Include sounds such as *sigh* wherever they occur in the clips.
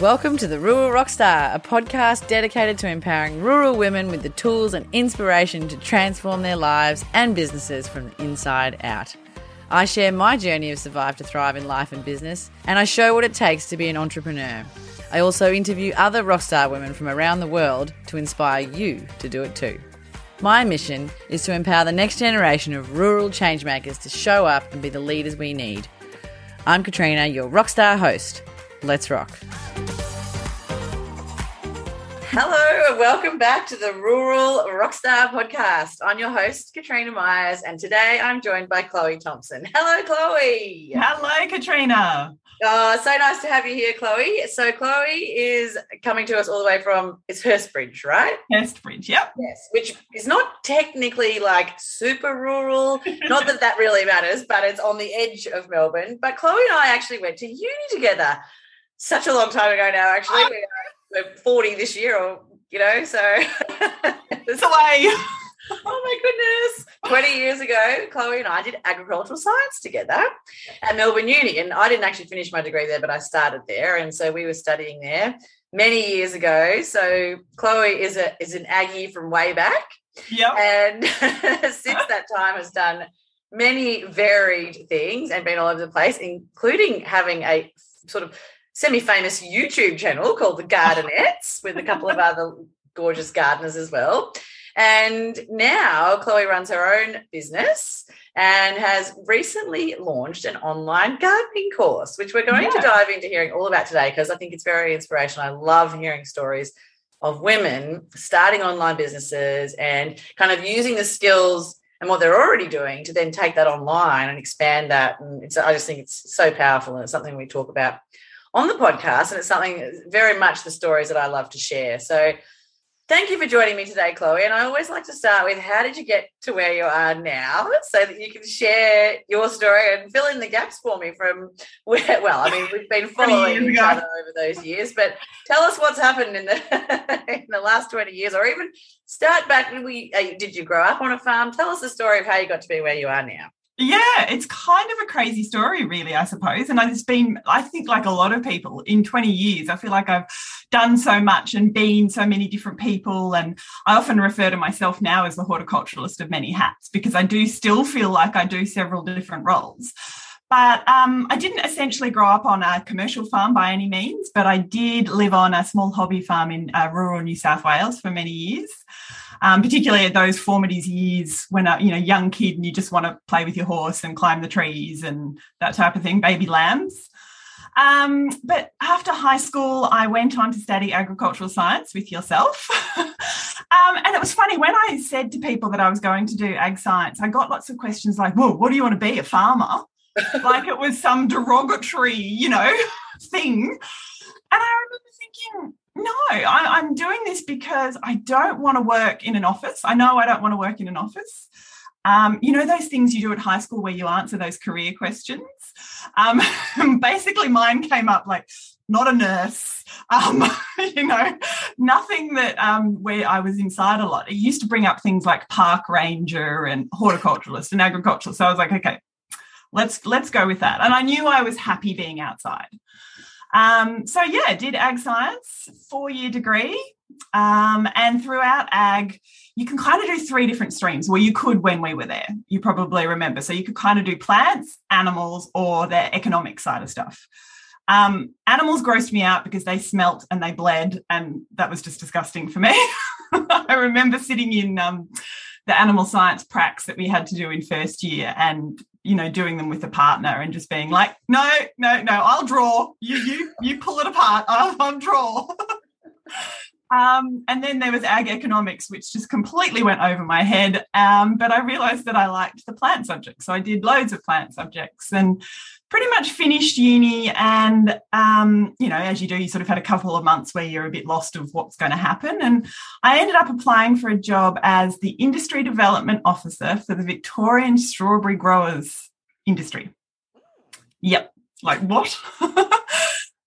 Welcome to The Rural Rockstar, a podcast dedicated to empowering rural women with the tools and inspiration to transform their lives and businesses from the inside out. I share my journey of survive to thrive in life and business, and I show what it takes to be an entrepreneur. I also interview other rockstar women from around the world to inspire you to do it too. My mission is to empower the next generation of rural changemakers to show up and be the leaders we need. I'm Katrina, your rockstar host. Let's rock. Hello, and welcome back to the Rural Rockstar Podcast. I'm your host, Katrina Myers, and today I'm joined by Chloe Thompson. Hello, Chloe. Hello, Katrina. Oh, so nice to have you here, Chloe. So Chloe is coming to us all the way from it's Hurstbridge, right? Hurstbridge, yep. Yes, which is not technically like super rural. not that that really matters, but it's on the edge of Melbourne. But Chloe and I actually went to uni together such a long time ago now. Actually, oh. we're, we're forty this year, or you know, so *laughs* it's away. oh my goodness. 20 years ago, Chloe and I did agricultural science together at Melbourne Uni. And I didn't actually finish my degree there, but I started there. And so we were studying there many years ago. So Chloe is a is an Aggie from way back. Yep. And *laughs* since that time has done many varied things and been all over the place, including having a sort of semi-famous YouTube channel called The Gardenettes with a couple of *laughs* other gorgeous gardeners as well. And now Chloe runs her own business and has recently launched an online gardening course, which we're going yeah. to dive into hearing all about today because I think it's very inspirational. I love hearing stories of women starting online businesses and kind of using the skills and what they're already doing to then take that online and expand that. And it's, I just think it's so powerful and it's something we talk about on the podcast. And it's something very much the stories that I love to share. So Thank you for joining me today, Chloe. And I always like to start with how did you get to where you are now so that you can share your story and fill in the gaps for me from where, well, I mean, we've been *laughs* following each other over those years, but tell us what's happened in the, *laughs* in the last 20 years or even start back when we, uh, did you grow up on a farm? Tell us the story of how you got to be where you are now. Yeah, it's kind of a crazy story, really, I suppose. And it's been, I think, like a lot of people in 20 years, I feel like I've done so much and been so many different people. And I often refer to myself now as the horticulturalist of many hats because I do still feel like I do several different roles. But um, I didn't essentially grow up on a commercial farm by any means, but I did live on a small hobby farm in uh, rural New South Wales for many years um, particularly at those formative years when a you know young kid and you just want to play with your horse and climb the trees and that type of thing, baby lambs. Um, but after high school, I went on to study agricultural science with yourself. *laughs* um, and it was funny when I said to people that I was going to do ag science, I got lots of questions like, "Well, what do you want to be, a farmer?" *laughs* like it was some derogatory, you know, *laughs* thing. And I remember thinking, no, I, am doing this because I don't want to work in an office. I know I don't want to work in an office. Um, you know those things you do at high school where you answer those career questions. Um, *laughs* basically, mine came up like not a nurse. Um, *laughs* you know, nothing that um, where I was inside a lot. It used to bring up things like park ranger and horticulturalist and agricultural. So I was like, okay, let's let's go with that. And I knew I was happy being outside. Um, so yeah, did ag science, four year degree. Um, and throughout ag, you can kind of do three different streams. Well, you could when we were there, you probably remember. So you could kind of do plants, animals, or the economic side of stuff. Um, animals grossed me out because they smelt and they bled, and that was just disgusting for me. *laughs* I remember sitting in um, the animal science pracs that we had to do in first year and you know doing them with a partner and just being like no no no i'll draw. You you you pull it apart. I'll, I'll draw *laughs* um, and then there was ag economics which just completely went over my head. Um, but i realized that i liked the plant subject so i did loads of plant subjects and pretty much finished uni. And um, you know as you do you sort of had a couple of months where you're a bit lost of what's going to happen. And i ended up applying for a job as the industry development officer for the victorian strawberry growers industry. Yep. Like what *laughs*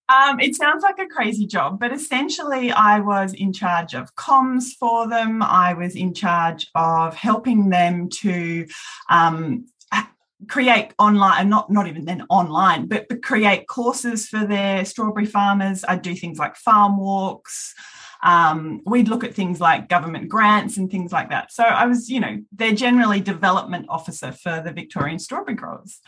Um, it sounds like a crazy job, but essentially, I was in charge of comms for them. I was in charge of helping them to um, create online not not even then online but, but create courses for their strawberry farmers. I'd do things like farm walks. Um, we'd look at things like government grants and things like that. So i was you know they're generally development officer for the victorian strawberry growers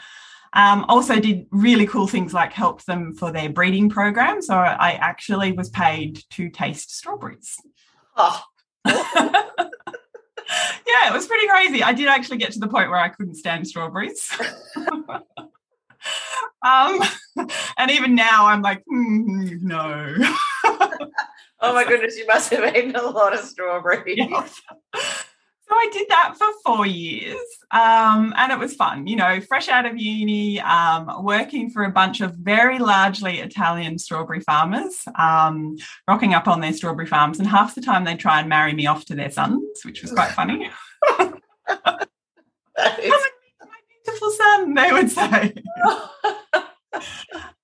um, also did really cool things like help them for their breeding program so i actually was paid to taste strawberries Oh, *laughs* yeah, it was pretty crazy. I did actually get to the point where I couldn't stand strawberries. *laughs* um, *laughs* and even now, I'm like, mm, no. oh my goodness, you must have eaten a lot of strawberries. Yeah. I did that for four years, um, and it was fun. You know, fresh out of uni, um, working for a bunch of very largely Italian strawberry farmers, um, rocking up on their strawberry farms, and half the time they try and marry me off to their sons, which was quite funny. *laughs* *laughs* Is- my beautiful son, they would say. *laughs*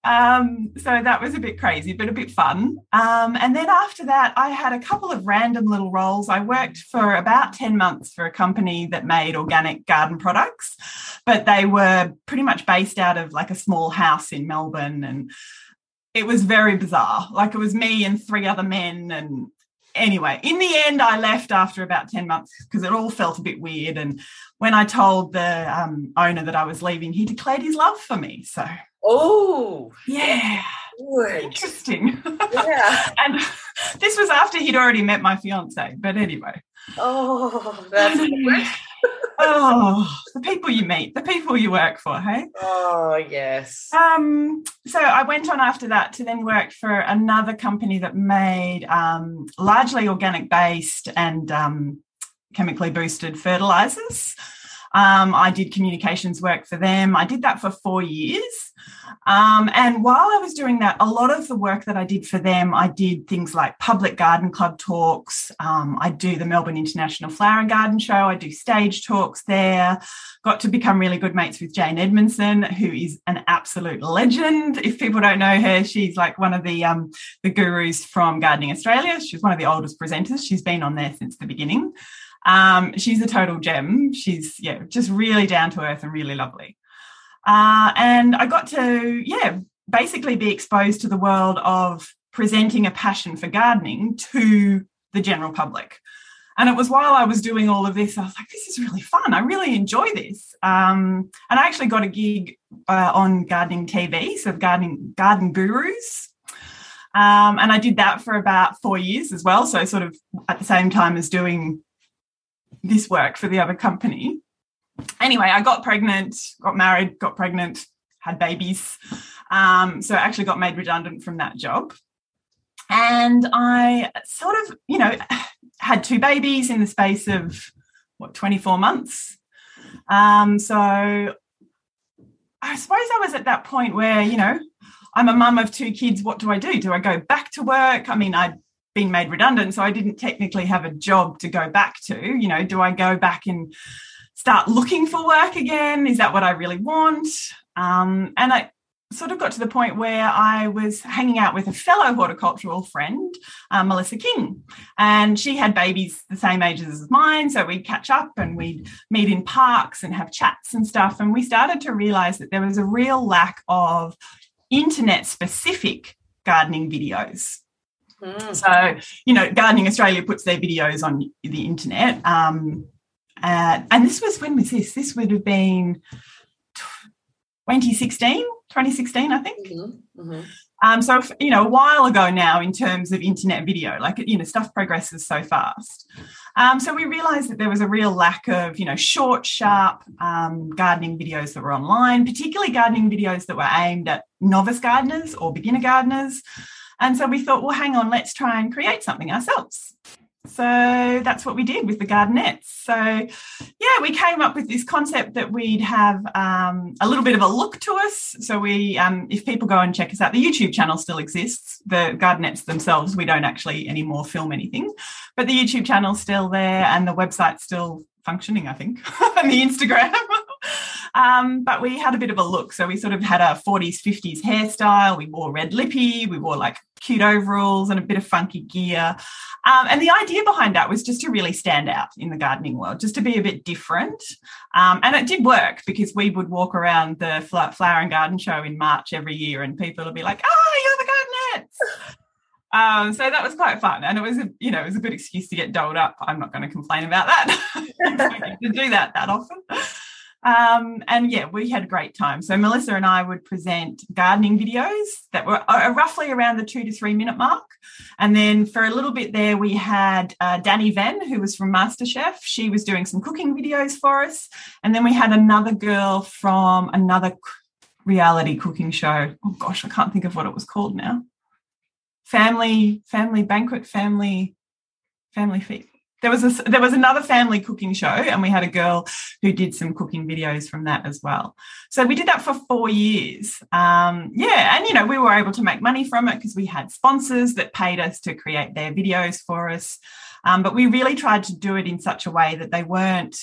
Um, so that was a bit crazy, but a bit fun. Um, and then after that, I had a couple of random little roles. I worked for about 10 months for a company that made organic garden products, but they were pretty much based out of like a small house in Melbourne. And it was very bizarre. Like it was me and three other men. And anyway, in the end, I left after about 10 months because it all felt a bit weird. And when I told the um, owner that I was leaving, he declared his love for me. So oh, yeah, good. interesting. Yeah. *laughs* and this was after he'd already met my fiance. But anyway, Oh, that's *laughs* oh, the people you meet, the people you work for, hey. Oh, yes. Um, so I went on after that to then work for another company that made um, largely organic based and um, chemically boosted fertilizers. Um, I did communications work for them. I did that for four years. Um, and while I was doing that, a lot of the work that I did for them, I did things like public garden club talks. Um, I do the Melbourne International Flower and Garden Show. I do stage talks there. Got to become really good mates with Jane Edmondson, who is an absolute legend. If people don't know her, she's like one of the um, the gurus from Gardening Australia. She's one of the oldest presenters. She's been on there since the beginning. Um, she's a total gem. She's yeah, just really down to earth and really lovely. Uh, and I got to yeah, basically be exposed to the world of presenting a passion for gardening to the general public. And it was while I was doing all of this, I was like, this is really fun. I really enjoy this. Um, and I actually got a gig uh, on gardening TV, so gardening garden gurus. Um, and I did that for about four years as well. So sort of at the same time as doing this work for the other company. Anyway, I got pregnant, got married, got pregnant, had babies. Um, so I actually got made redundant from that job. And I sort of, you know, had two babies in the space of what, 24 months. Um, so I suppose I was at that point where, you know, I'm a mum of two kids. What do I do? Do I go back to work? I mean, I'd been made redundant, so I didn't technically have a job to go back to. You know, do I go back and start looking for work again? Is that what I really want? Um, and I sort of got to the point where I was hanging out with a fellow horticultural friend, uh, Melissa King, and she had babies the same ages as mine. So we'd catch up and we'd meet in parks and have chats and stuff. And we started to realize that there was a real lack of internet specific gardening videos. Mm. So, you know, Gardening Australia puts their videos on the internet. Um, uh, and this was, when was this? This would have been 2016, 2016, I think. Mm-hmm. Mm-hmm. Um, so, you know, a while ago now in terms of internet video, like, you know, stuff progresses so fast. Um, so we realized that there was a real lack of, you know, short, sharp um, gardening videos that were online, particularly gardening videos that were aimed at novice gardeners or beginner gardeners. And so we thought, well, hang on, let's try and create something ourselves. So that's what we did with the gardenettes. So, yeah, we came up with this concept that we'd have um, a little bit of a look to us. So, we, um, if people go and check us out, the YouTube channel still exists. The gardenettes themselves, we don't actually anymore film anything, but the YouTube channel's still there and the website's still functioning, I think, *laughs* and the Instagram. Um, but we had a bit of a look. So we sort of had a 40s, 50s hairstyle. We wore red lippy. We wore like cute overalls and a bit of funky gear. Um, and the idea behind that was just to really stand out in the gardening world, just to be a bit different. Um, and it did work because we would walk around the flower and garden show in March every year, and people would be like, "Oh, you're the gardenettes." *laughs* Um, so that was quite fun, and it was a you know it was a good excuse to get doled up. I'm not going to complain about that. *laughs* to do that that often. Um, and yeah, we had a great time. So Melissa and I would present gardening videos that were uh, roughly around the two to three minute mark. And then for a little bit there, we had uh, Dani Venn, who was from MasterChef. She was doing some cooking videos for us. And then we had another girl from another reality cooking show. Oh gosh, I can't think of what it was called now. Family, family banquet, family, family feast there was a, there was another family cooking show and we had a girl who did some cooking videos from that as well. So we did that for four years. Um, yeah and you know we were able to make money from it because we had sponsors that paid us to create their videos for us. Um, but we really tried to do it in such a way that they weren't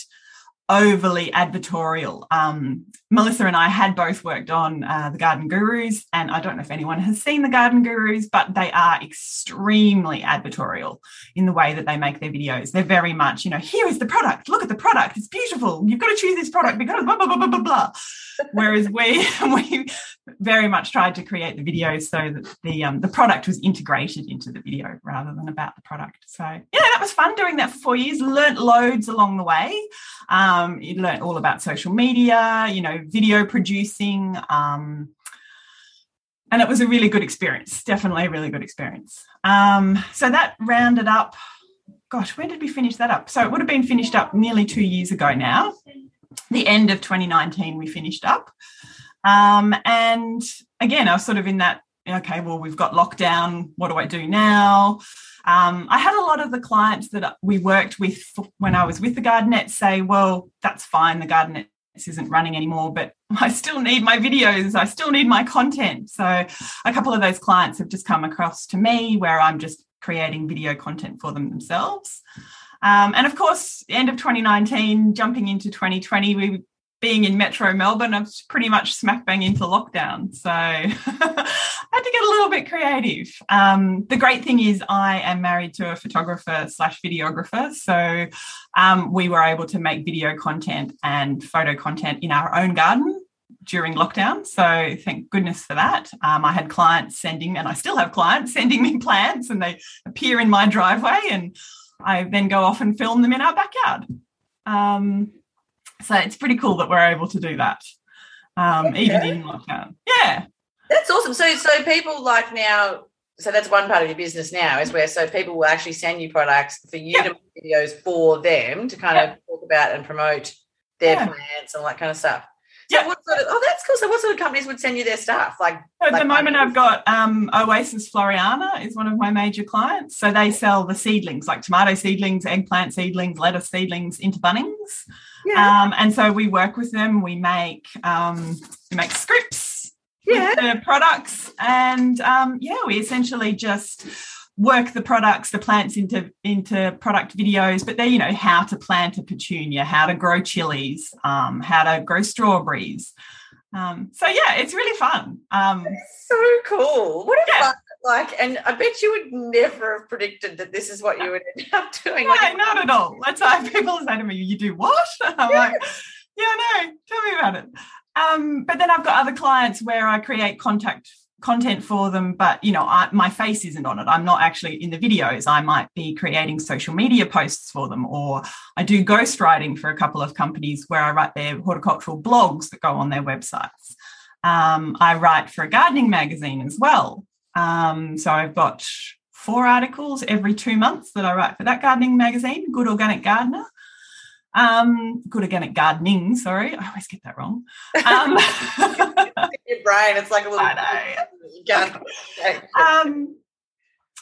overly advertorial. Um, Melissa and I had both worked on uh, the Garden Gurus, and I don't know if anyone has seen the Garden Gurus, but they are extremely advertorial in the way that they make their videos. They're very much, you know, here is the product. Look at the product. It's beautiful. You've got to choose this product because blah blah blah blah blah blah. Whereas we *laughs* we very much tried to create the videos so that the um, the product was integrated into the video rather than about the product. So yeah, that was fun doing that for four years. Learned loads along the way. Um, you learn all about social media, you know, video producing. Um, and it was a really good experience, definitely a really good experience. Um, so that rounded up, gosh, when did we finish that up? So it would have been finished up nearly two years ago now. The end of 2019, we finished up. Um, and again, I was sort of in that, okay, well, we've got lockdown. What do I do now? Um, I had a lot of the clients that we worked with when I was with the Gardenet say, well, that's fine, the Gardenet isn't running anymore, but *laughs* I still need my videos, I still need my content. So a couple of those clients have just come across to me where I'm just creating video content for them themselves. Um, and of course, end of 2019, jumping into 2020, we being in Metro Melbourne, I was pretty much smack bang into lockdown. So *laughs* I had to get a little bit creative. Um, the great thing is, I am married to a photographer slash videographer. So um, we were able to make video content and photo content in our own garden during lockdown. So thank goodness for that. Um, I had clients sending, and I still have clients *laughs* sending me plants, and they appear in my driveway, and I then go off and film them in our backyard. Um, so it's pretty cool that we're able to do that, um, okay. even in lockdown. Yeah. That's awesome. So, so people like now, so that's one part of your business now is where so people will actually send you products for you to make videos for them to kind of talk about and promote their yeah. plants and all that kind of stuff. So yeah. what sort of, oh, that's cool. So what sort of companies would send you their stuff? Like at like the moment, I've got um, Oasis Floriana is one of my major clients. So they sell the seedlings, like tomato seedlings, eggplant seedlings, lettuce seedlings into Bunnings. Yeah. Um, and so we work with them. We make um, we make scripts yeah. with the products, and um, yeah, we essentially just work the products, the plants into into product videos, but they're you know how to plant a petunia, how to grow chilies, um, how to grow strawberries. Um, so yeah, it's really fun. Um, so cool. What a yeah. fun like, and I bet you would never have predicted that this is what you would end up doing. No, like, not at all. That's why people say to me, "You do what?" *laughs* I'm yeah. like, "Yeah, no, tell me about it." Um, but then I've got other clients where I create contact content for them but you know I, my face isn't on it i'm not actually in the videos i might be creating social media posts for them or i do ghostwriting for a couple of companies where i write their horticultural blogs that go on their websites um, i write for a gardening magazine as well um, so i've got four articles every two months that i write for that gardening magazine good organic gardener um, good organic gardening. Sorry, I always get that wrong. Um, *laughs* Your brain, it's like a little. I *laughs* um,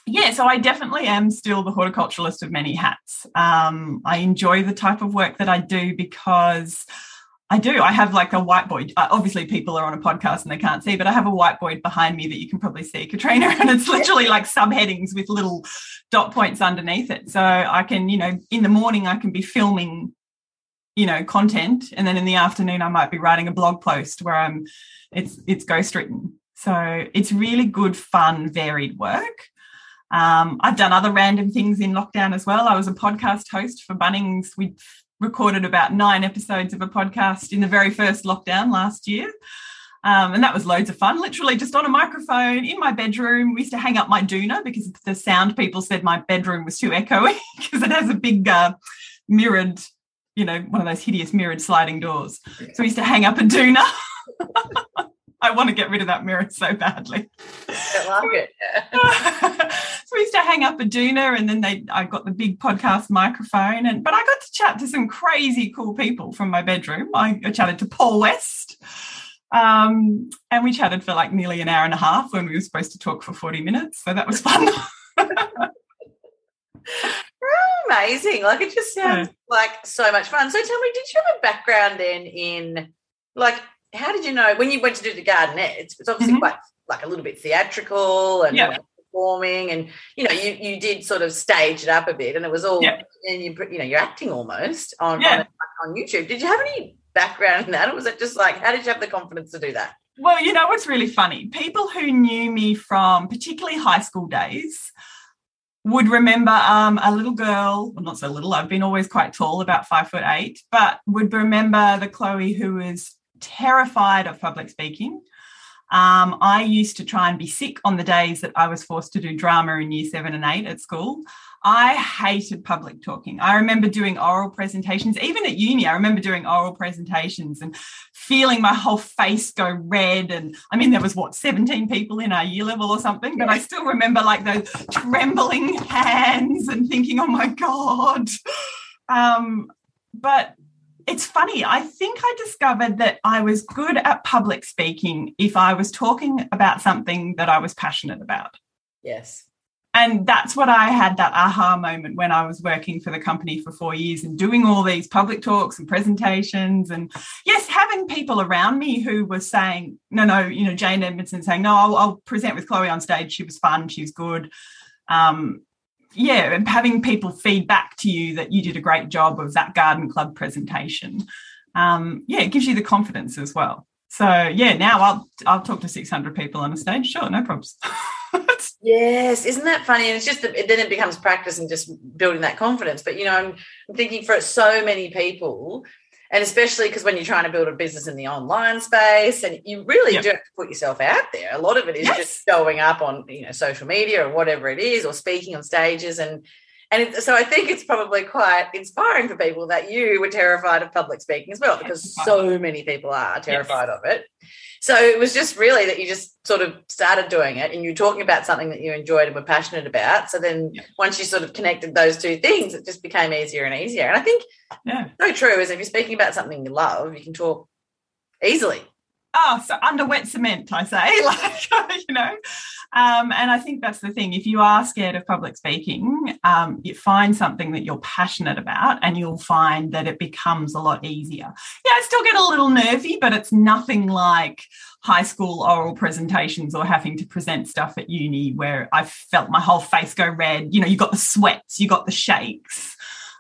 yeah, so I definitely am still the horticulturalist of many hats. Um, I enjoy the type of work that I do because I do. I have like a whiteboard. Uh, obviously, people are on a podcast and they can't see, but I have a whiteboard behind me that you can probably see, Katrina, *laughs* and it's literally like subheadings with little dot points underneath it. So I can, you know, in the morning I can be filming you know content and then in the afternoon i might be writing a blog post where i'm it's it's ghost written So it's really good, fun, varied work. Um, I've done other random things in lockdown as well. I was a podcast host for Bunnings. We recorded about nine episodes of a podcast in the very first lockdown last year. Um, and that was loads of fun, literally just on a microphone in my bedroom. We used to hang up my doona because the sound people said my bedroom was too echoey *laughs* because it has a big uh, mirrored, you know, one of those hideous mirrored sliding doors. So we used to hang up a doona. *laughs* I want to get rid of that mirror so badly. I like it. Yeah. *laughs* so we used to hang up a doona and then they I got the big podcast microphone and but I got to chat to some crazy cool people from my bedroom. I, I chatted to Paul West. Um, and we chatted for like nearly an hour and a half when we were supposed to talk for 40 minutes. So that was fun. *laughs* Amazing. Like it just sounds yeah. like so much fun. So tell me, did you have a background then in like how did you know when you went to do the gardenettes? It's, it's obviously mm-hmm. quite like a little bit theatrical and yeah. performing, and you know you you did sort of stage it up a bit, and it was all yeah. and you you know you're acting almost on yeah. on, on YouTube. Did you have any background in that, or was it just like how did you have the confidence to do that? Well, you know what's really funny? People who knew me from particularly high school days would remember um, a little girl, well, not so little, I've been always quite tall, about five foot eight, but would remember the Chloe who was terrified of public speaking. Um, I used to try and be sick on the days that I was forced to do drama in year seven and eight at school. I hated public talking. I remember doing oral presentations, even at uni. I remember doing oral presentations and feeling my whole face go red. And I mean, there was what, 17 people in our year level or something, but I still remember like those trembling hands and thinking, oh my God. Um, but it's funny. I think I discovered that I was good at public speaking if I was talking about something that I was passionate about. Yes. And that's what I had that aha moment when I was working for the company for four years and doing all these public talks and presentations. And yes, having people around me who were saying, no, no, you know, Jane Edmondson saying, no, I'll, I'll present with Chloe on stage. She was fun. She was good. Um, yeah, and having people feed back to you that you did a great job of that garden club presentation. Um, yeah, it gives you the confidence as well. So yeah, now I'll I'll talk to 600 people on a stage. Sure, no problems. *laughs* yes, isn't that funny? And it's just that then it becomes practice and just building that confidence. But you know, I'm, I'm thinking for so many people, and especially because when you're trying to build a business in the online space and you really yep. do have to put yourself out there a lot of it is yes. just showing up on you know social media or whatever it is or speaking on stages and and so I think it's probably quite inspiring for people that you were terrified of public speaking as well, because so many people are terrified yes. of it. So it was just really that you just sort of started doing it and you're talking about something that you enjoyed and were passionate about. So then yeah. once you sort of connected those two things, it just became easier and easier. And I think yeah. so true is if you're speaking about something you love, you can talk easily oh, so under wet cement, I say, *laughs* like, you know. Um, and I think that's the thing. If you are scared of public speaking, um, you find something that you're passionate about and you'll find that it becomes a lot easier. Yeah, I still get a little nervy, but it's nothing like high school oral presentations or having to present stuff at uni where I felt my whole face go red. You know, you got the sweats, you got the shakes.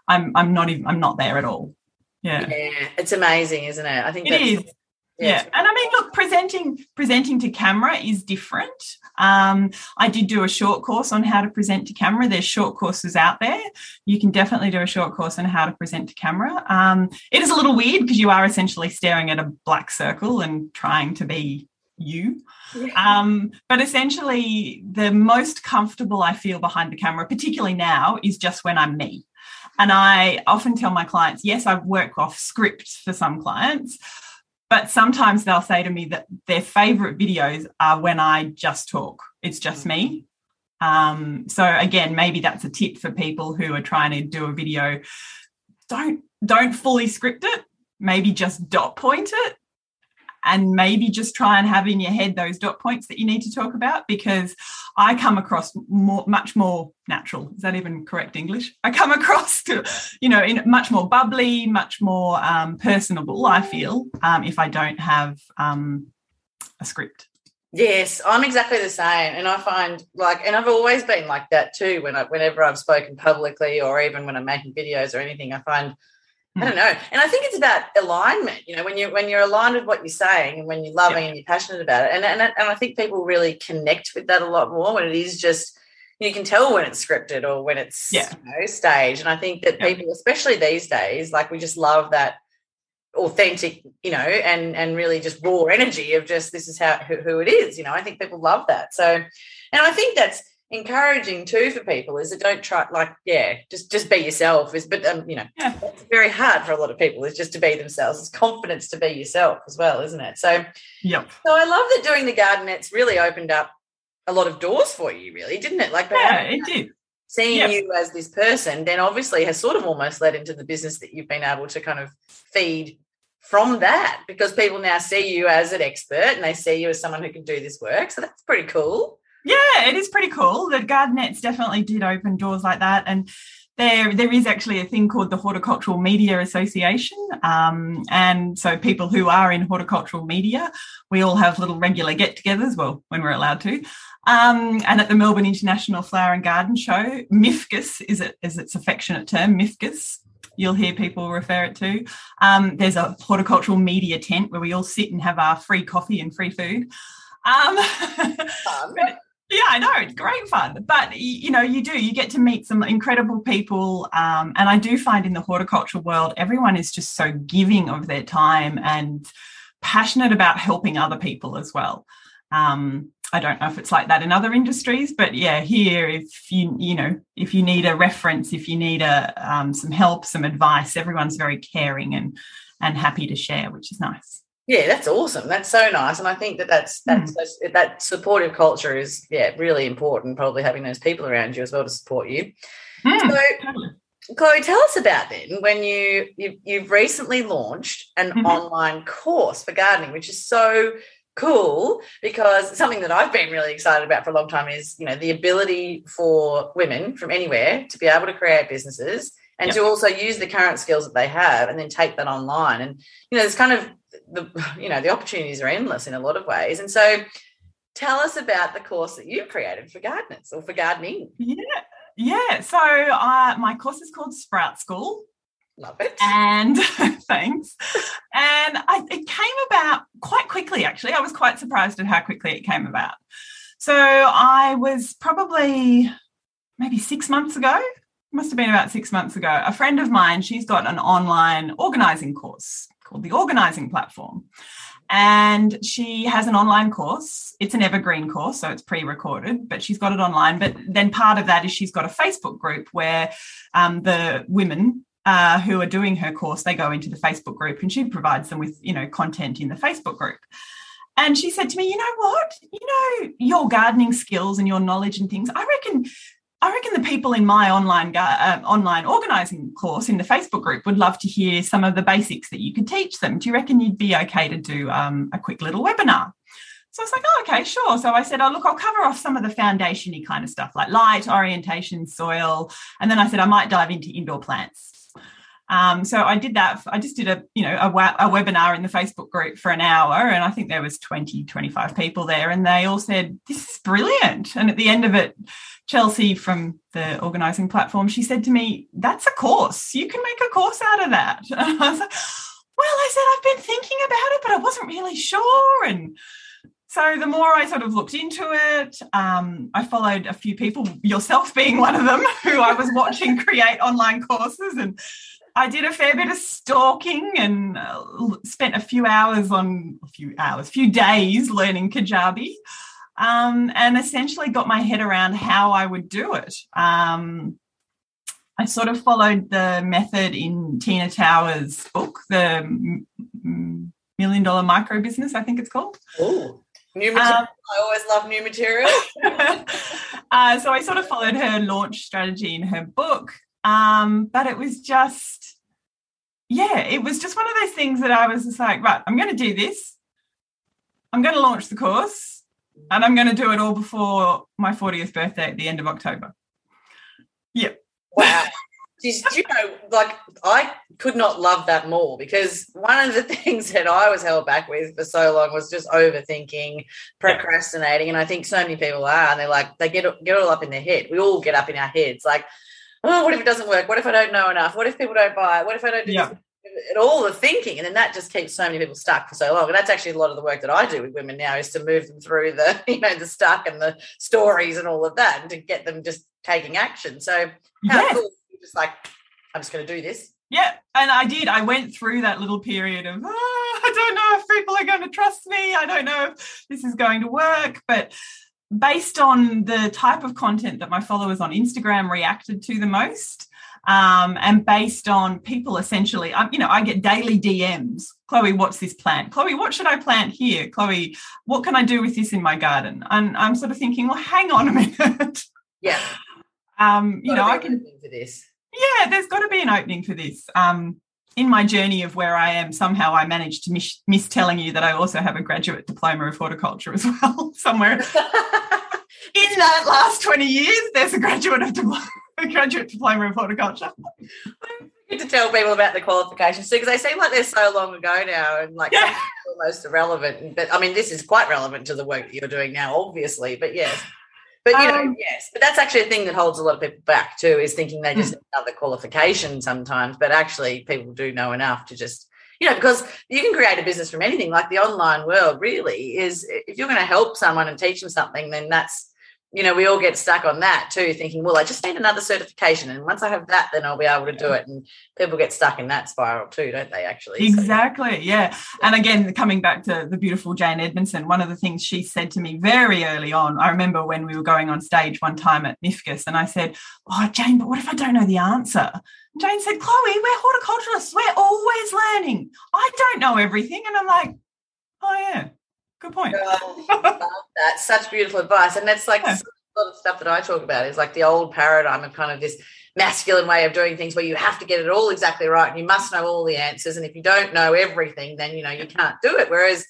I'm I'm not even I'm not there at all. Yeah. Yeah, it's amazing, isn't it? I think it is yeah. And i mean look presenting presenting to camera is different. Um, i did do a short course on how to present to camera. There's short courses out there. You can definitely do a short course on how to present to camera. Um, it is a little weird because you are essentially staring at a black circle and trying to be you. Um, but essentially the most comfortable i feel behind the camera particularly now is just when i'm me. And i often tell my clients yes i work off script for some clients but sometimes they'll say to me that their favorite videos are when I just talk. It's just me. Um, so again, maybe that's a tip for people who are trying to do a video. Don't don't fully script it. Maybe just dot point it and maybe just try and have in your head those dot points that you need to talk about because I come across more, much more natural. Is that even correct English? I come across to, *laughs* you know, in much more bubbly, much more um, personable. I feel um, if I don't have um, a script. Yes, I'm exactly the same, and I find like, and I've always been like that too. When I, whenever I've spoken publicly, or even when I'm making videos or anything, I find I don't know. And I think it's about alignment. You know, when you when you're aligned with what you're saying and when you're loving yeah. and you're passionate about it. And, and and I think people really connect with that a lot more when it is just you can tell when it's scripted or when it's yeah. you know, staged. And I think that yeah. people, especially these days, like we just love that authentic, you know, and and really just raw energy of just this is how who, who it is. You know, I think people love that. So, and I think that's encouraging too for people is that don't try like yeah just just be yourself is but um you know yeah. it's very hard for a lot of people is just to be themselves. It's confidence to be yourself as well isn't it? So yeah so i love that doing the garden it's really opened up a lot of doors for you really didn't it? Like yeah it did. seeing yep. you as this person then obviously has sort of almost led into the business that you've been able to kind of feed from that because people now see you as an expert and they see you as someone who can do this work. So that's pretty cool yeah, it is pretty cool. The gardenettes definitely did open doors like that. And there, there is actually a thing called the Horticultural Media Association. Um, and so people who are in horticultural media, we all have little regular get-togethers, well, when we're allowed to. Um, and at the Melbourne International Flower and Garden Show, MIFGS is, it, is its affectionate term, MIFGS, you'll hear people refer it to. Um, there's a horticultural media tent where we all sit and have our free coffee and free food. Um, *laughs* Yeah, I know. It's great fun. But, you know, you do, you get to meet some incredible people. Um, and I do find in the horticultural world, everyone is just so giving of their time and passionate about helping other people as well. Um, I don't know if it's like that in other industries, but yeah, here, if you, you know, if you need a reference, if you need a, um, some help, some advice, everyone's very caring and, and happy to share, which is nice. Yeah, that's awesome. That's so nice, and I think that that's that's mm. that supportive culture is yeah really important. Probably having those people around you as well to support you. Mm. So, Chloe, tell us about then when you, you you've recently launched an mm-hmm. online course for gardening, which is so cool because something that I've been really excited about for a long time is you know the ability for women from anywhere to be able to create businesses and yep. to also use the current skills that they have and then take that online. And you know there's kind of the you know the opportunities are endless in a lot of ways. And so tell us about the course that you created for gardeners or for gardening. Yeah. Yeah. So uh, my course is called sprout school. Love it. And *laughs* thanks. And I, it came about quite quickly actually. I was quite surprised at how quickly it came about. So i was probably maybe six months ago must have been about six months ago a friend of mine she's got an online organizing course called the Organizing Platform. And she has an online course. It's an evergreen course, so it's pre recorded, but she's got it online. But then part of that is she's got a Facebook group where um, the women uh, who are doing her course, they go into the Facebook group and she provides them with, you know, content in the Facebook group. And she said to me, you know what? You know, your gardening skills and your knowledge and things, I reckon I reckon the people in my online uh, online organising course in the Facebook group would love to hear some of the basics that you could teach them. Do you reckon you'd be okay to do um, a quick little webinar? So I was like, oh, okay, sure. So I said, oh, look, I'll cover off some of the foundationy kind of stuff like light, orientation, soil. And then I said, I might dive into indoor plants. Um, so I did that. I just did a, you know, a, a, webinar in the Facebook group for an hour. And I think there was 20, 25 people there. And they all said, this is brilliant. And at the end of it, Chelsea from the organizing platform, she said to me, That's a course. You can make a course out of that. *laughs* And I was like, Well, I said, I've been thinking about it, but I wasn't really sure. And so the more I sort of looked into it, um, I followed a few people, yourself being one of them, *laughs* who I was watching *laughs* create online courses. And I did a fair bit of stalking and uh, spent a few hours on a few hours, a few days learning Kajabi um, and essentially got my head around how I would do it. Um, I sort of followed the method in Tina Tower's book, the Million Dollar Micro Business, I think it's called. Oh, new material. Um, I always love new material. *laughs* uh, so I sort of followed her launch strategy in her book, um, but it was just, yeah, it was just one of those things that I was just like, right, I'm going to do this. I'm going to launch the course and I'm going to do it all before my 40th birthday at the end of October. Yep. Wow. *laughs* Just, you know, like I could not love that more because one of the *laughs* things that I was held back with for so long was just overthinking, procrastinating, and I think so many people are, and they're like they get get all up in their head. We all get up in our heads, like, oh, what if it doesn't work? What if I don't know enough? What if people don't buy it? What if I don't do yeah. and all the thinking, and then that just keeps so many people stuck for so long. And that's actually a lot of the work that I do with women now is to move them through the, *laughs* you know, the stuck and the stories and all of that, and to get them just taking action. So how Yes. cool! Just like I'm just going to do this. Yeah, and I did. I went through that little period of, oh, I don't know if people are going to trust me. I don't know if this is going to work. But based on the type of content that my followers on Instagram reacted to the most, um, and based on people essentially, um, you know, I get daily DMs. Chloe, what's this plant? Chloe, what should I plant here? Chloe, what can I do with this in my garden? And I'm sort of thinking, well, hang on a minute. Yeah, *laughs* um, you know, I can for this. yeah, there's got to be an opening for this. Um, in my journey of where I am, somehow I managed to miss, miss telling you that I also have a graduate diploma of horticulture as *laughs* well. Somewhere *laughs* in that last 20 years, there's a graduate of diploma, *laughs* a graduate diploma of horticulture. Good to tell people about the qualifications too, because they seem like they're so long ago now and like Yeah. almost irrelevant. But I mean, this is quite relevant to the work that you're doing now, obviously. But yes, but you know, Um, yes, but that's actually a thing that holds a lot of people back too, is thinking they Hmm. just need another qualification sometimes. But actually, people do know enough to just. You know, because you can create a business from anything. Like the online world, really is. If you're going to help someone and teach them something, then that's you know, we all get stuck on that too, thinking, well, I just need another certification. And once I have that, then I'll be able to do it. And people get stuck in that spiral too, don't they, actually? So- Exactly. Yeah. And again, coming back to the beautiful Jane Edmondson, one of the things she said to me very early on, I remember when we were going on stage one time at MIFGS and I said, Oh, Jane, but what if I don't know the answer? And Jane said, Chloe, we're horticulturalists. We're always learning. I don't know everything. And I'm like, Oh, yeah. Good point. That. Such beautiful advice. And that's like Yeah. a lot of stuff that I talk about is like the old paradigm of kind of this masculine way of doing things where you have to get it all exactly right and you must know all the answers. And if you don't know everything, then you know you can't do it. Whereas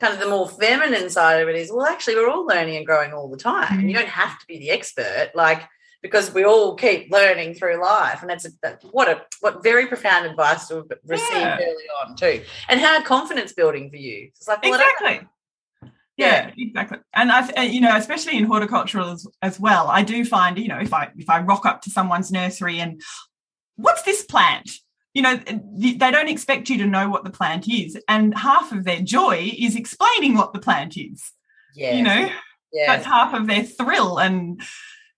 kind of the more feminine side of it is, well, actually we're all learning and growing all the time. And you don't have to be the expert, like because we all keep learning through life. And that's a, that, what a what very profound advice to have received Yeah. early on too. And how confidence building for you. It's like well, Exactly. Yeah, exactly. And I, you know, especially in horticultural as, as well, I do find, you know, if I if I rock up to someone's nursery and what's this plant? You know, they don't expect you to know what the plant is, and half of their joy is explaining what the plant is. yeah, You know, yeah. that's half of their thrill, and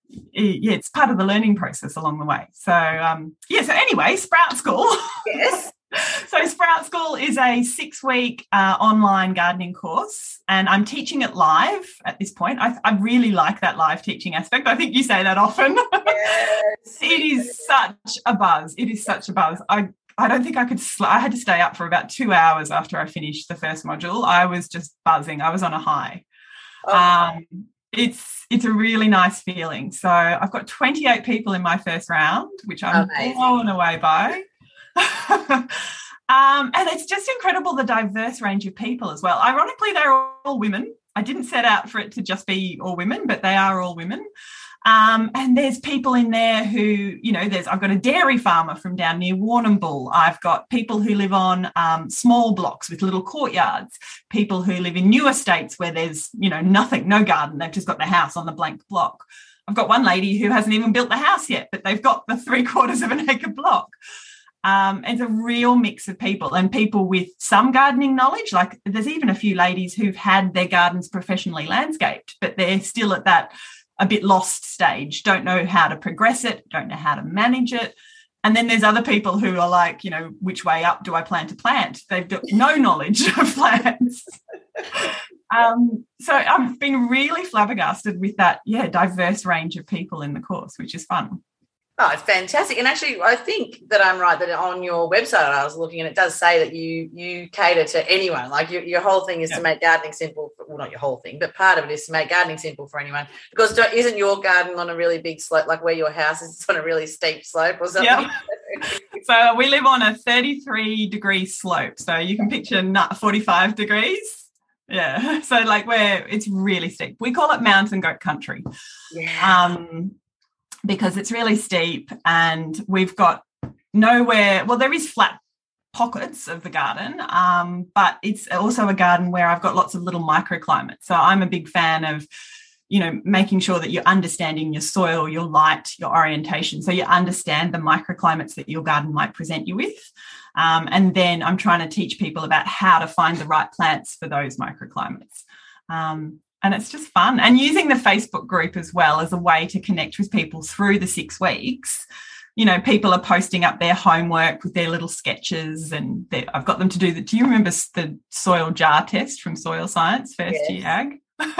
yeah, it's part of the learning process along the way. So, um, yeah. So anyway, Sprout School. yes. *laughs* So, Sprout School is a six week uh, online gardening course, and I'm teaching it live at this point. I, I really like that live teaching aspect. I think you say that often. *laughs* yes. it is such a buzz. It is such a buzz. I, I don't think I could, sl- I had to stay up for about two hours after I finished the first module. I was just buzzing, I was on a high. Oh, Um, it's it's a really nice feeling. So I've got 28 people in my first round, which I'm Amazing. blown away by. *laughs* um, and it's just incredible the diverse range of people as well. Ironically, they're all women. I didn't set out for it to just be all women, but they are all women. Um, and there's people in there who, you know, there's I've got a dairy farmer from down near Warrnambool. I've got people who live on um, small blocks with little courtyards people who live in new estates where there's you know nothing no garden they've just got the house on the blank block i've got one lady who hasn't even built the house yet but they've got the three quarters of an acre block um, it's a real mix of people and people with some gardening knowledge like there's even a few ladies who've had their gardens professionally landscaped but they're still at that a bit lost stage don't know how to progress it don't know how to manage it and then there's other people who are like, you know, which way up do I plant a plant? They've got no *laughs* knowledge of plants. um, so I've been really flabbergasted with that, yeah, diverse range of people in the course, which is fun. Oh, it's fantastic. And actually, I think that I'm right that on your website I was looking and it does say that you you cater to anyone. Like your, your whole thing is Yeah. to make gardening simple. For, well, not your whole thing, but part of it is to make gardening simple for anyone. Because isn't your garden on a really big slope, like where your house is? It's on a really steep slope or something. Yeah. *laughs* So we live on a 33 degree slope. So you can picture not 45 degrees. Yeah. *laughs* So like where it's really steep. We call it mountain goat country. yeah. um, because it's really steep and we've got nowhere. Well, there is flat pockets of the garden, um, but it's also a garden where I've got lots of little microclimates. So I'm a big fan of you know, making sure that you're understanding your soil, your light, your orientation. So you understand the microclimates that your garden might present you with. Um, and then I'm trying to teach people about how to find the right plants for those microclimates. Um, and it's just fun. And using the Facebook group as well as a way to connect with people through the six weeks. You know, people are posting up their homework with their little sketches, and I've got them to do the. Do you remember the soil jar test from Soil Science first yes. year ag? *laughs* and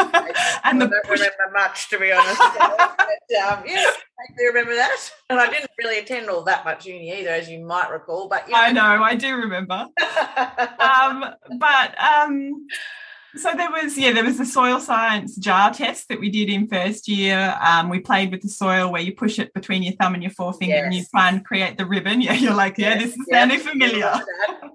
I don't push- remember much to be honest. but, um, yeah, *laughs* I do remember that, and I didn't really attend all that much uni either, as you might recall. But yeah. I know I do remember. *laughs* um, but um, so there was yeah there was the soil science jar test that we did in first year. Um, we played with the soil where you push it between your thumb and your forefinger yes. and you try and create the ribbon. *laughs* Yeah you're like yeah yes. this is yep. sounding familiar.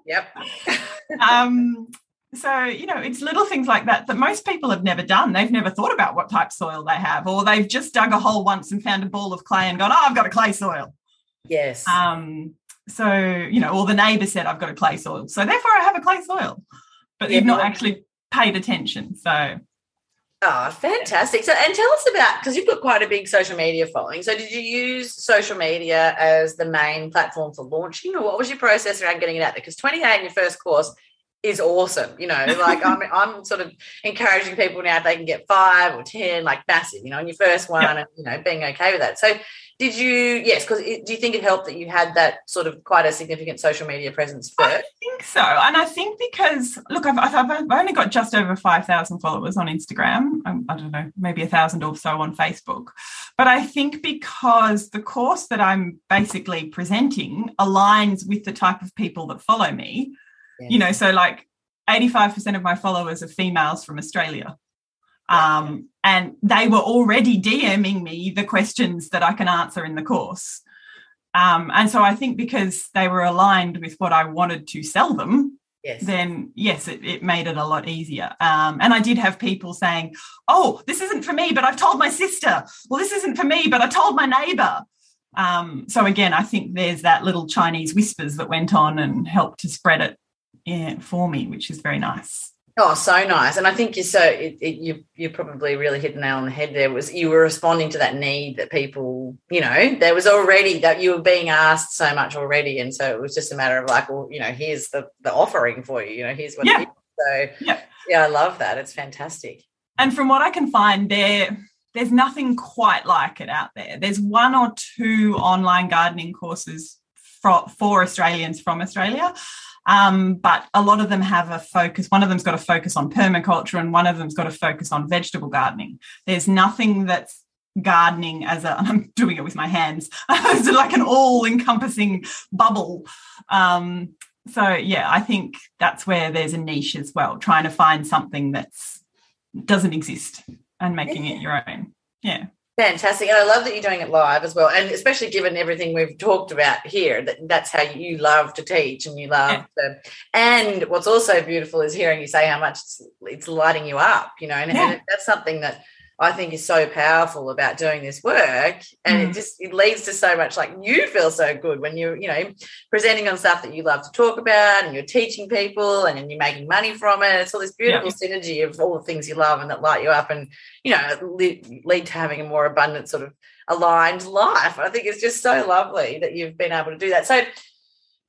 yep. *laughs* *laughs* Um, so you know it's little things like that that most people have never done. They've never thought about what type soil they have or they've just dug a hole once and found a ball of clay and gone oh i've got a clay soil. Yes. Um so you know or the neighbor said i've got a clay soil. So therefore i have a clay soil. But yeah, you've not actually paid attention. So Oh, fantastic. So, and tell us about because you've got quite a big social media following. So, did you use social media as the main platform for launching, or what was your process around getting it out there? Because 28 in your first course is awesome. You know, like I'm, *laughs* I'm sort of encouraging people now if they can get five or 10, like massive, you know, in your first one yep. and, you know, being okay with that. So, did you, yes, because do you think it helped that you had that sort of quite a significant social media presence first? I think so. And I think because, look, I've, I've only got just over 5,000 followers on Instagram. I, I don't know, maybe a thousand or so on Facebook. But I think because the course that I'm basically presenting aligns with the type of people that follow me, you know, so like 85% of my followers are females from Australia. Um, and they were already DMing me the questions that I can answer in the course. Um, and so I think because they were aligned with what I wanted to sell them, yes. then yes, it, it, made it a lot easier. Um, and I did have people saying, oh, this isn't for me, but I've told my sister. Well, this isn't for me, but I told my neighbor. Um, so again, I think there's that little Chinese whispers that went on and helped to spread it yeah, for me, which is very nice. Oh, so nice. And I think you're so it, it, you you probably really hit the nail on the head. There was you were responding to that need that people, you know, there was already that you were being asked so much already, and so it was just a matter of like, well, you know, here's the the offering for you. You know, here's what. Yeah. So yeah. yeah, I love that. It's fantastic. And from what I can find, there there's nothing quite like it out there. There's one or two online gardening courses for, for Australians from Australia. Um, but a lot of them have a focus. One of them's got a focus on permaculture, and one of them's got a focus on vegetable gardening. There's nothing that's gardening as a *laughs* I'm doing it with my hands *laughs* as like an all-encompassing bubble. Um, so yeah, I think that's where there's a niche as well, trying to find something that's doesn't exist and making it your own. Yeah. Fantastic. And I love that you're doing it live as well. And especially given everything we've talked about here, that that's how you love to teach and you love yeah. to. And what's also beautiful is hearing you say how much it's, it's lighting you up, you know, and, yeah. and that's something that I think is so powerful about doing this work. And mm. it just it leads to so much like you feel so good when you're, you know, presenting on stuff that you love to talk about and you're teaching people and then you're making money from it. It's all this beautiful yeah. synergy of all the things you love and that light you up and, you know, lead, lead to having a more abundant sort of aligned life. I think it's just so lovely that you've been able to do that. So a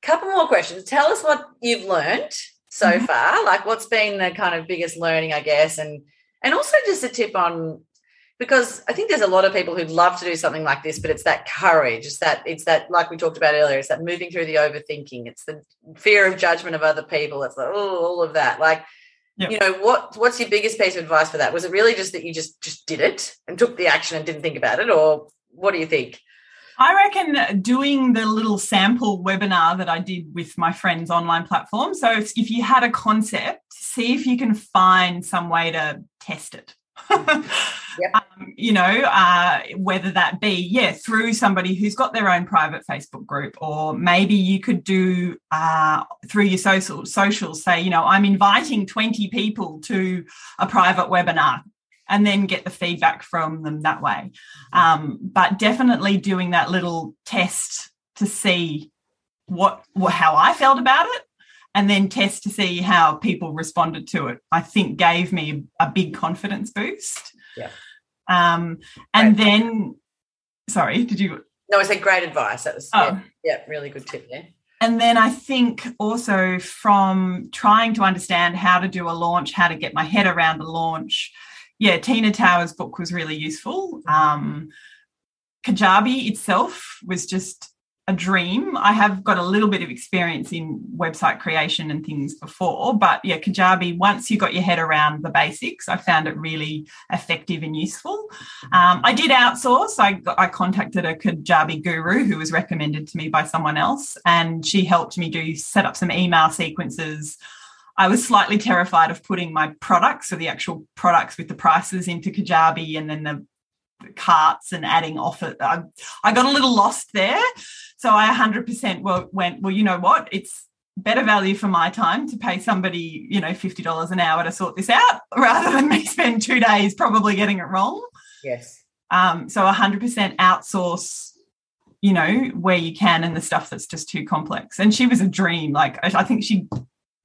couple more questions. Tell us what you've learned so mm-hmm. far. Like what's been the kind of biggest learning, I guess, and and also just a tip on because I think there's a lot of people who'd love to do something like this, but it's that courage. It's that it's that like we talked about earlier. It's that moving through the overthinking. It's the fear of judgment of other people. It's like oh, all of that. Like, yep. you know, what what's your biggest piece of advice for that? Was it really just that you just just did it and took the action and didn't think about it, or what do you think? I reckon doing the little sample webinar that I did with my friend's online platform. So if, if you had a concept, see if you can find some way to test it. *laughs* yep. um, you know, uh, whether that be, yeah, through somebody who's got their own private Facebook group, or maybe you could do uh, through your social socials, say, you know, I'm inviting 20 people to a private webinar and then get the feedback from them that way. Um, but definitely doing that little test to see what, what how I felt about it and then test to see how people responded to it, I think gave me a big confidence boost. Yeah. Um, and right. then, sorry, did you? No, I said great advice. That was oh. yeah, yeah, really good tip there. And then I think also from trying to understand how to do a launch, how to get my head around the launch. Yeah, Tina Tower's book was really useful. Um, Kajabi itself was just a dream. I have got a little bit of experience in website creation and things before, but yeah, Kajabi, once you got your head around the basics, I found it really effective and useful. Um, I did outsource. I, I contacted a Kajabi guru who was recommended to me by someone else, and she helped me do set up some email sequences. I was slightly terrified of putting my products, so the actual products with the prices into Kajabi and then the carts and adding off it. I, I got a little lost there. So I 100% went, well, you know what? It's better value for my time to pay somebody, you know, $50 an hour to sort this out *laughs* rather than me spend two days probably getting it wrong. Yes. Um, so 100% outsource, you know, where you can and the stuff that's just too complex. And she was a dream. Like, I think she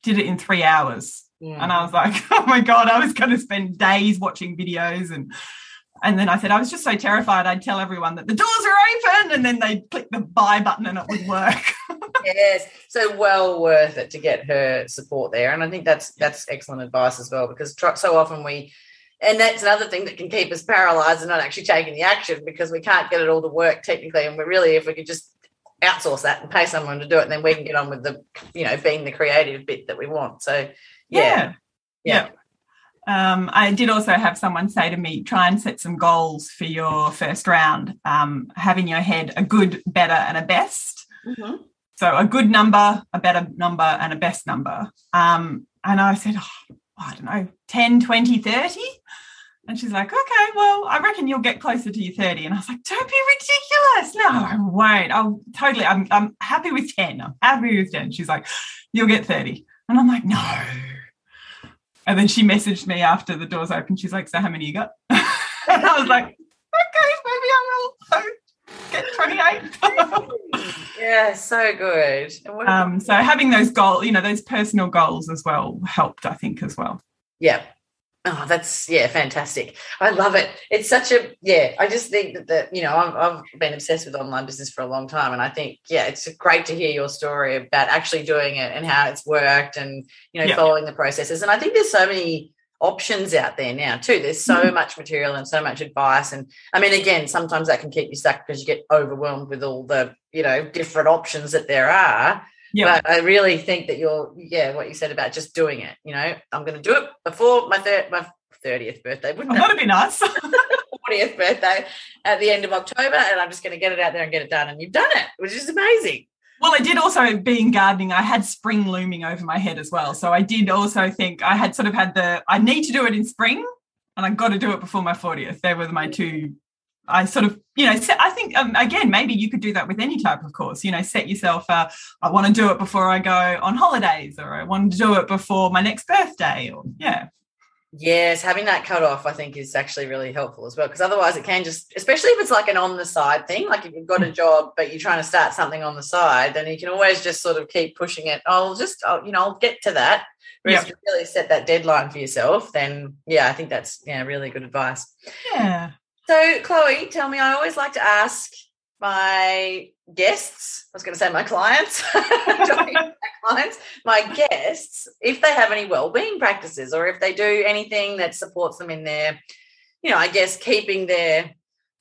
did it in three hours. Yeah. And I was like, *laughs* oh my God, I was going to spend days watching videos and and then I said, I was just so terrified, I'd tell everyone that the doors are open, and then they'd click the buy button and it would work. *laughs* yes, so well worth it to get her support there, and I think that's that's excellent advice as well because so often we, and that's another thing that can keep us paralyzed and not actually taking the action because we can't get it all to work technically, and we're really if we could just outsource that and pay someone to do it, and then we can get on with the you know being the creative bit that we want. So yeah. yeah. yeah. Um, I did also have someone say to me, try and set some goals for your first round, um, having your head a good, better, and a best. Mm-hmm. So a good number, a better number, and a best number. Um, and I said, oh, I don't know, 10, 20, 30. And she's like, okay, well, I reckon you'll get closer to your 30. And I was like, don't be ridiculous. No, I won't. I'll totally, I'm, I'm happy with 10. I'm happy with 10. She's like, you'll get 30. And I'm like, no, and then she messaged me after the doors open. She's like, "So how many you got?" *laughs* and I was like, "Okay, maybe I will get 28." *laughs* yeah, so good. Um, so having those goals, you know, those personal goals as well helped, I think, as well. Yeah, Oh, that's yeah, fantastic. I love it. It's such a yeah. I just think that, that you know I've, I've been obsessed with online business for a long time, and I think yeah, it's great to hear your story about actually doing it and how it's worked, and you know following the processes. And I think there's so many options out there now too. There's so mm-hmm. much material and so much advice, and I mean, again, sometimes that can keep you stuck because you get overwhelmed with all the you know different options that there are. Yeah. But I really think that you're, yeah, what you said about just doing it. You know, I'm going to do it before my third, my thirtieth birthday. Wouldn't oh, that'd be nice. *laughs* Fortieth birthday at the end of October, and I'm just going to get it out there and get it done. And you've done it, which is amazing. Well, I did also being gardening, I had spring looming over my head as well. So I did also think I had sort of had the I need to do it in spring and I got to do it before my 40th. They were my two I sort of, you know, set, I think um, again, maybe you could do that with any type of course. You know, set yourself. Uh, I want to do it before I go on holidays, or I want to do it before my next birthday, or yeah. Yes, having that cut off, I think, is actually really helpful as well. Because otherwise, it can just, especially if it's like an on the side thing, like if you've got a mm. job but you're trying to start something on the side, then you can always just sort of keep pushing it. I'll just, I'll, you know, I'll get to that. Whereas yep. if you really set that deadline for yourself, then yeah, I think that's yeah, really good advice. Yeah. So, Chloe, tell me, I always like to ask my guests, I was going to say my clients, *laughs* my clients, my guests, if they have any well-being practices or if they do anything that supports them in their, you know, I guess keeping their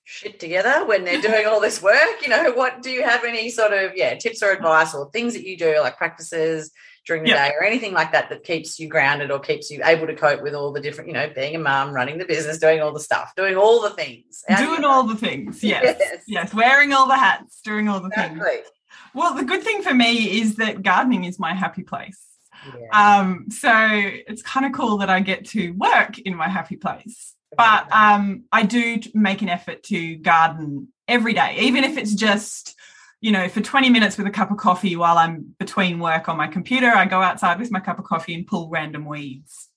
shit together when they're doing all this work. You know, what do you have any sort of yeah tips or advice or things that you do like practices during the yeah. day or anything like that that keeps you grounded or keeps you able to cope with all the different, you know, being a mum, running the business, doing all the stuff, doing all the things. doing all the things. Yes. *laughs* yes. Yes. Wearing all the hats, doing all the exactly. things. Well, the good thing for me is that gardening is my happy place. Yeah. Um, so it's kind of cool that I get to work in my happy place. But um, I do make an effort to garden every day, even if it's just you know, for 20 minutes with a cup of coffee while I'm between work on my computer, I go outside with my cup of coffee and pull random weeds.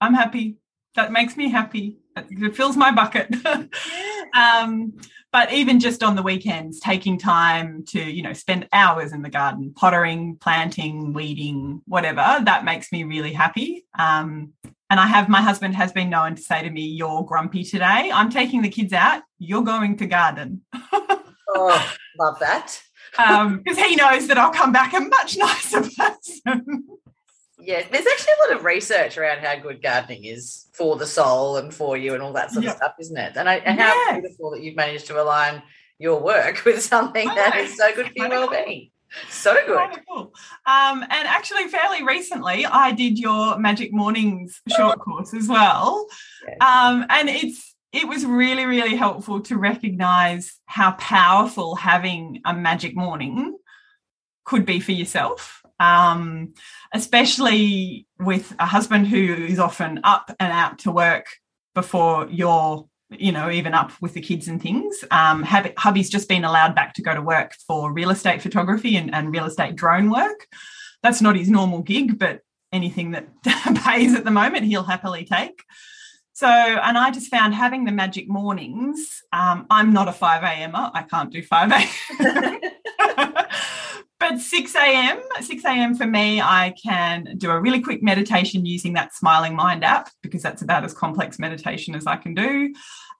I'm happy. That makes me happy. It fills my bucket. *laughs* um, but even just on the weekends, taking time to, you know, spend hours in the garden, pottering, planting, weeding, whatever, that makes me really happy. Um, And I have my husband has been known to say to me, You're grumpy today. I'm taking the kids out. You're going to garden. *laughs* oh, love that. Because um, he knows that I'll come back a much nicer *laughs* person. yeah, there's actually a lot of research around how good gardening is for the soul and for you and all that sort of stuff, isn't it? And, I, and how yes. beautiful that you've managed to align your work *laughs* with something that is so good for your well-being. So good. Um, and actually, fairly recently, I did your Magic Mornings short course as well. Um, and it's it was really, really helpful to recognize how powerful having a magic morning could be for yourself. Um, especially with a husband who is often up and out to work before you're you know, even up with the kids and things. Um, hubby's just been allowed back to go to work for real estate photography and, and real estate drone work. That's not his normal gig, but anything that *laughs* pays at the moment, he'll happily take. So, and I just found having the magic mornings, um, I'm not a 5 a.m. I can't do 5 a.m. *laughs* but 6 a.m., 6 a.m. for me, I can do a really quick meditation using that Smiling Mind app because that's about as complex meditation as I can do.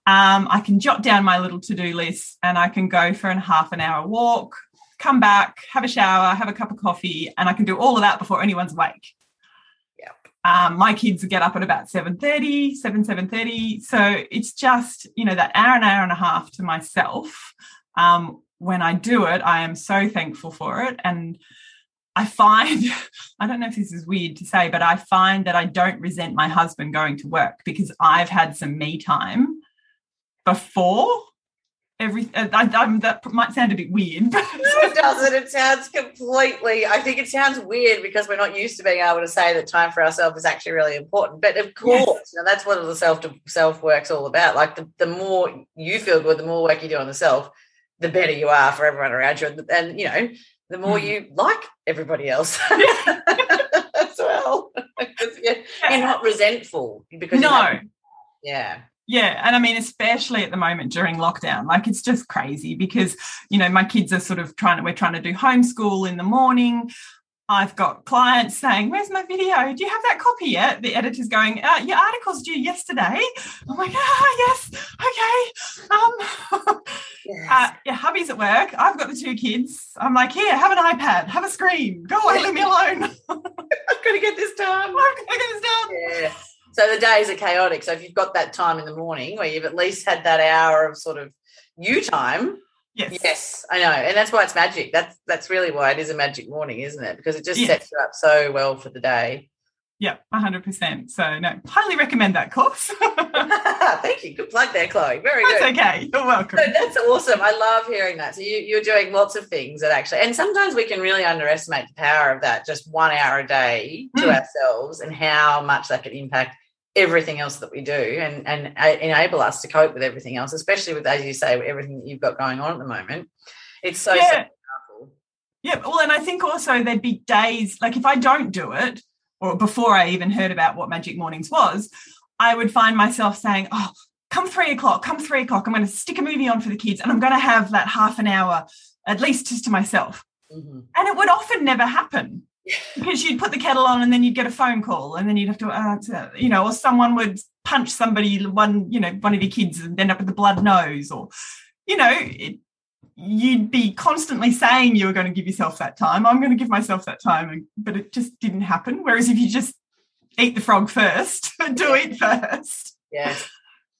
Um, I can jot down my little to do list and I can go for a half an hour walk, come back, have a shower, have a cup of coffee, and I can do all of that before anyone's awake. Um, my kids get up at about 7.30, 7, 7.30. So it's just, you know, that hour, and hour and a half to myself um, when I do it, I am so thankful for it. And I find, *laughs* I don't know if this is weird to say, but I find that I don't resent my husband going to work because I've had some me time before every uh, I, I, that might sound a bit weird but *laughs* it doesn't it sounds completely i think it sounds weird because we're not used to being able to say that time for ourselves is actually really important but of course yes. you know, that's what the self self work's all about like the, the more you feel good the more work you do on the self the better you are for everyone around you. And, and you know, the more mm. you like everybody else *laughs* as well. *laughs* you're, you're, not resentful because no. yeah. Yeah. And I mean, especially at the moment during lockdown, like it's just crazy because, you know, my kids are sort of trying to, we're trying to do homeschool in the morning. I've got clients saying, Where's my video? Do you have that copy yet? The editor's going, uh, Your article's due yesterday. I'm like, Ah, yes, okay. Um, *laughs* yes. Uh, yeah, hubby's at work. I've got the two kids. I'm like, Here, have an iPad, have a screen. Go away, leave me alone. I've got to get this done. I've got to get this done. Yeah. So the days are chaotic. So if you've got that time in the morning where you've at least had that hour of sort of you time, Yes. Yes, I know. And that's why it's magic. That's that's really why it is a magic morning, isn't it? Because it just yes. sets you up so well for the day. Yeah, 100%. So, no, highly recommend that course. *laughs* *laughs* Thank you. Good plug there, Chloe. Very that's good. okay. You're welcome. So that's awesome. I love hearing that. So, you, you're doing lots of things that actually, and sometimes we can really underestimate the power of that just one hour a day to mm. ourselves and how much that can impact everything else that we do and and uh, enable us to cope with everything else especially with as you say everything that you've got going on at the moment it's so, yeah. so powerful yeah well and i think also there'd be days like if i don't do it or before i even heard about what magic mornings was i would find myself saying oh come three o'clock come three o'clock i'm going to stick a movie on for the kids and i'm going to have that half an hour at least just to myself mm-hmm. and it would often never happen because you'd put the kettle on and then you'd get a phone call and then you'd have to, uh, you know, or someone would punch somebody, one, you know, one of your kids and end up with the blood nose or, you know, it, you'd be constantly saying you were going to give yourself that time. I'm going to give myself that time, but it just didn't happen. Whereas if you just eat the frog first, *laughs* do it first. Yeah.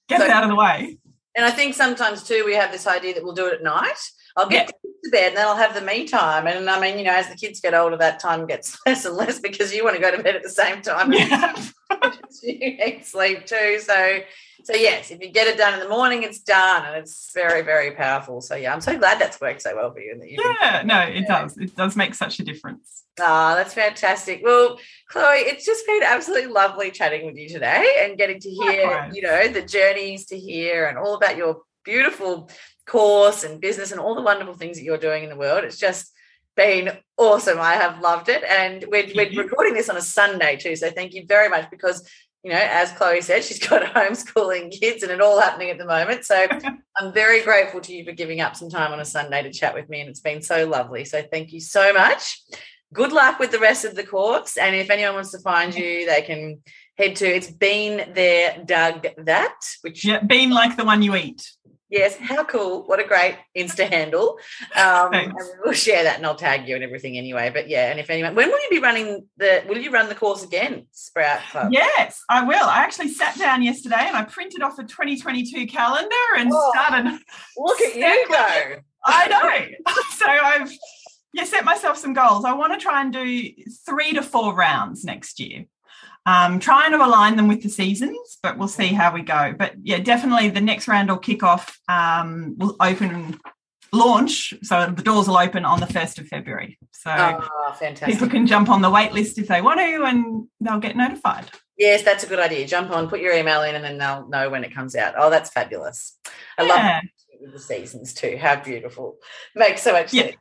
Get so, it out of the way. And I think sometimes too, we have this idea that we'll do it at night. I'll get yeah. to bed and then I'll have the me time. And I mean, you know, as the kids get older, that time gets *laughs* less and less because you want to go to bed at the same time. Yeah. *laughs* you need sleep too. So, so yes, if you get it done in the morning, it's done, and it's very, very powerful. So yeah, I'm so glad that's worked so well for you. yeah, no, it does. It does make such a difference. Ah, oh, that's fantastic. Well, Chloe, it's just been absolutely lovely chatting with you today and getting to hear, Likewise. you know, the journeys to hear and all about your beautiful course and business and all the wonderful things that you're doing in the world. It's just been awesome. I have loved it. And we're, we're recording this on a Sunday too. So thank you very much because, you know, as Chloe said, she's *laughs* got homeschooling kids and it all happening at the moment. So *laughs* I'm very grateful to you for giving up some time on a Sunday to chat with me. And it's been so lovely. So thank you so much. Good luck with the rest of the course. And if anyone wants to find you, they can head to it's bean there, dug that, which yeah, bean like the one you eat. Yes, how cool. What a great Insta handle. Um, and we'll share that and I'll tag you and everything anyway. But yeah, and if anyone, when will you be running the, will you run the course again, Sprout Club? Yes, I will. I actually sat down yesterday and I printed off a 2022 calendar and oh, started. Look at you go. I know. *laughs* so I've yeah, set myself some goals. I want to try and do three to four rounds next year um, trying to align them with the seasons, but we'll see how we go. But yeah, definitely the next round will kick off, um, will open launch. So the doors will open on the 1st of February. So oh, people can jump on the wait list if they want to and they'll get notified. Yes, that's a good idea. Jump on, put your email in, and then they'll know when it comes out. Oh, that's fabulous. I yeah. love the seasons too. How beautiful. Makes so much yeah. sense.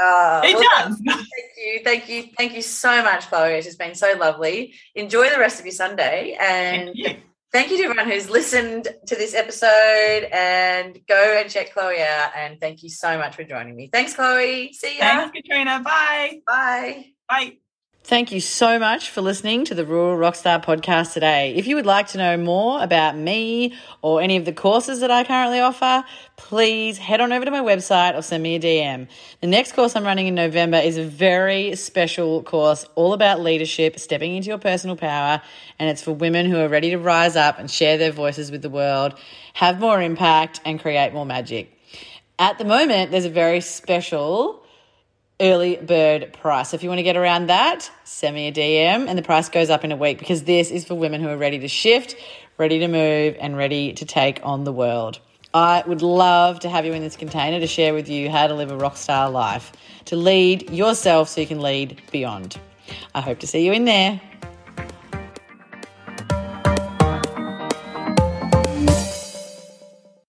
Uh, it well, does. Thank you, thank you, thank you so much, Chloe. It has been so lovely. Enjoy the rest of your Sunday, and thank you. thank you to everyone who's listened to this episode. And go and check Chloe out. And thank you so much for joining me. Thanks, Chloe. See ya. Thanks, Katrina. Bye. Bye. Bye. Thank you so much for listening to the Rural Rockstar podcast today. If you would like to know more about me or any of the courses that I currently offer, please head on over to my website or send me a DM. The next course I'm running in November is a very special course all about leadership, stepping into your personal power, and it's for women who are ready to rise up and share their voices with the world, have more impact, and create more magic. At the moment, there's a very special early bird price. If you want to get around that, send me a DM and the price goes up in a week because this is for women who are ready to shift, ready to move, and ready to take on the world. I would love to have you in this container to share with you how to live a rock star life, to lead yourself so you can lead beyond. I hope to see you in there.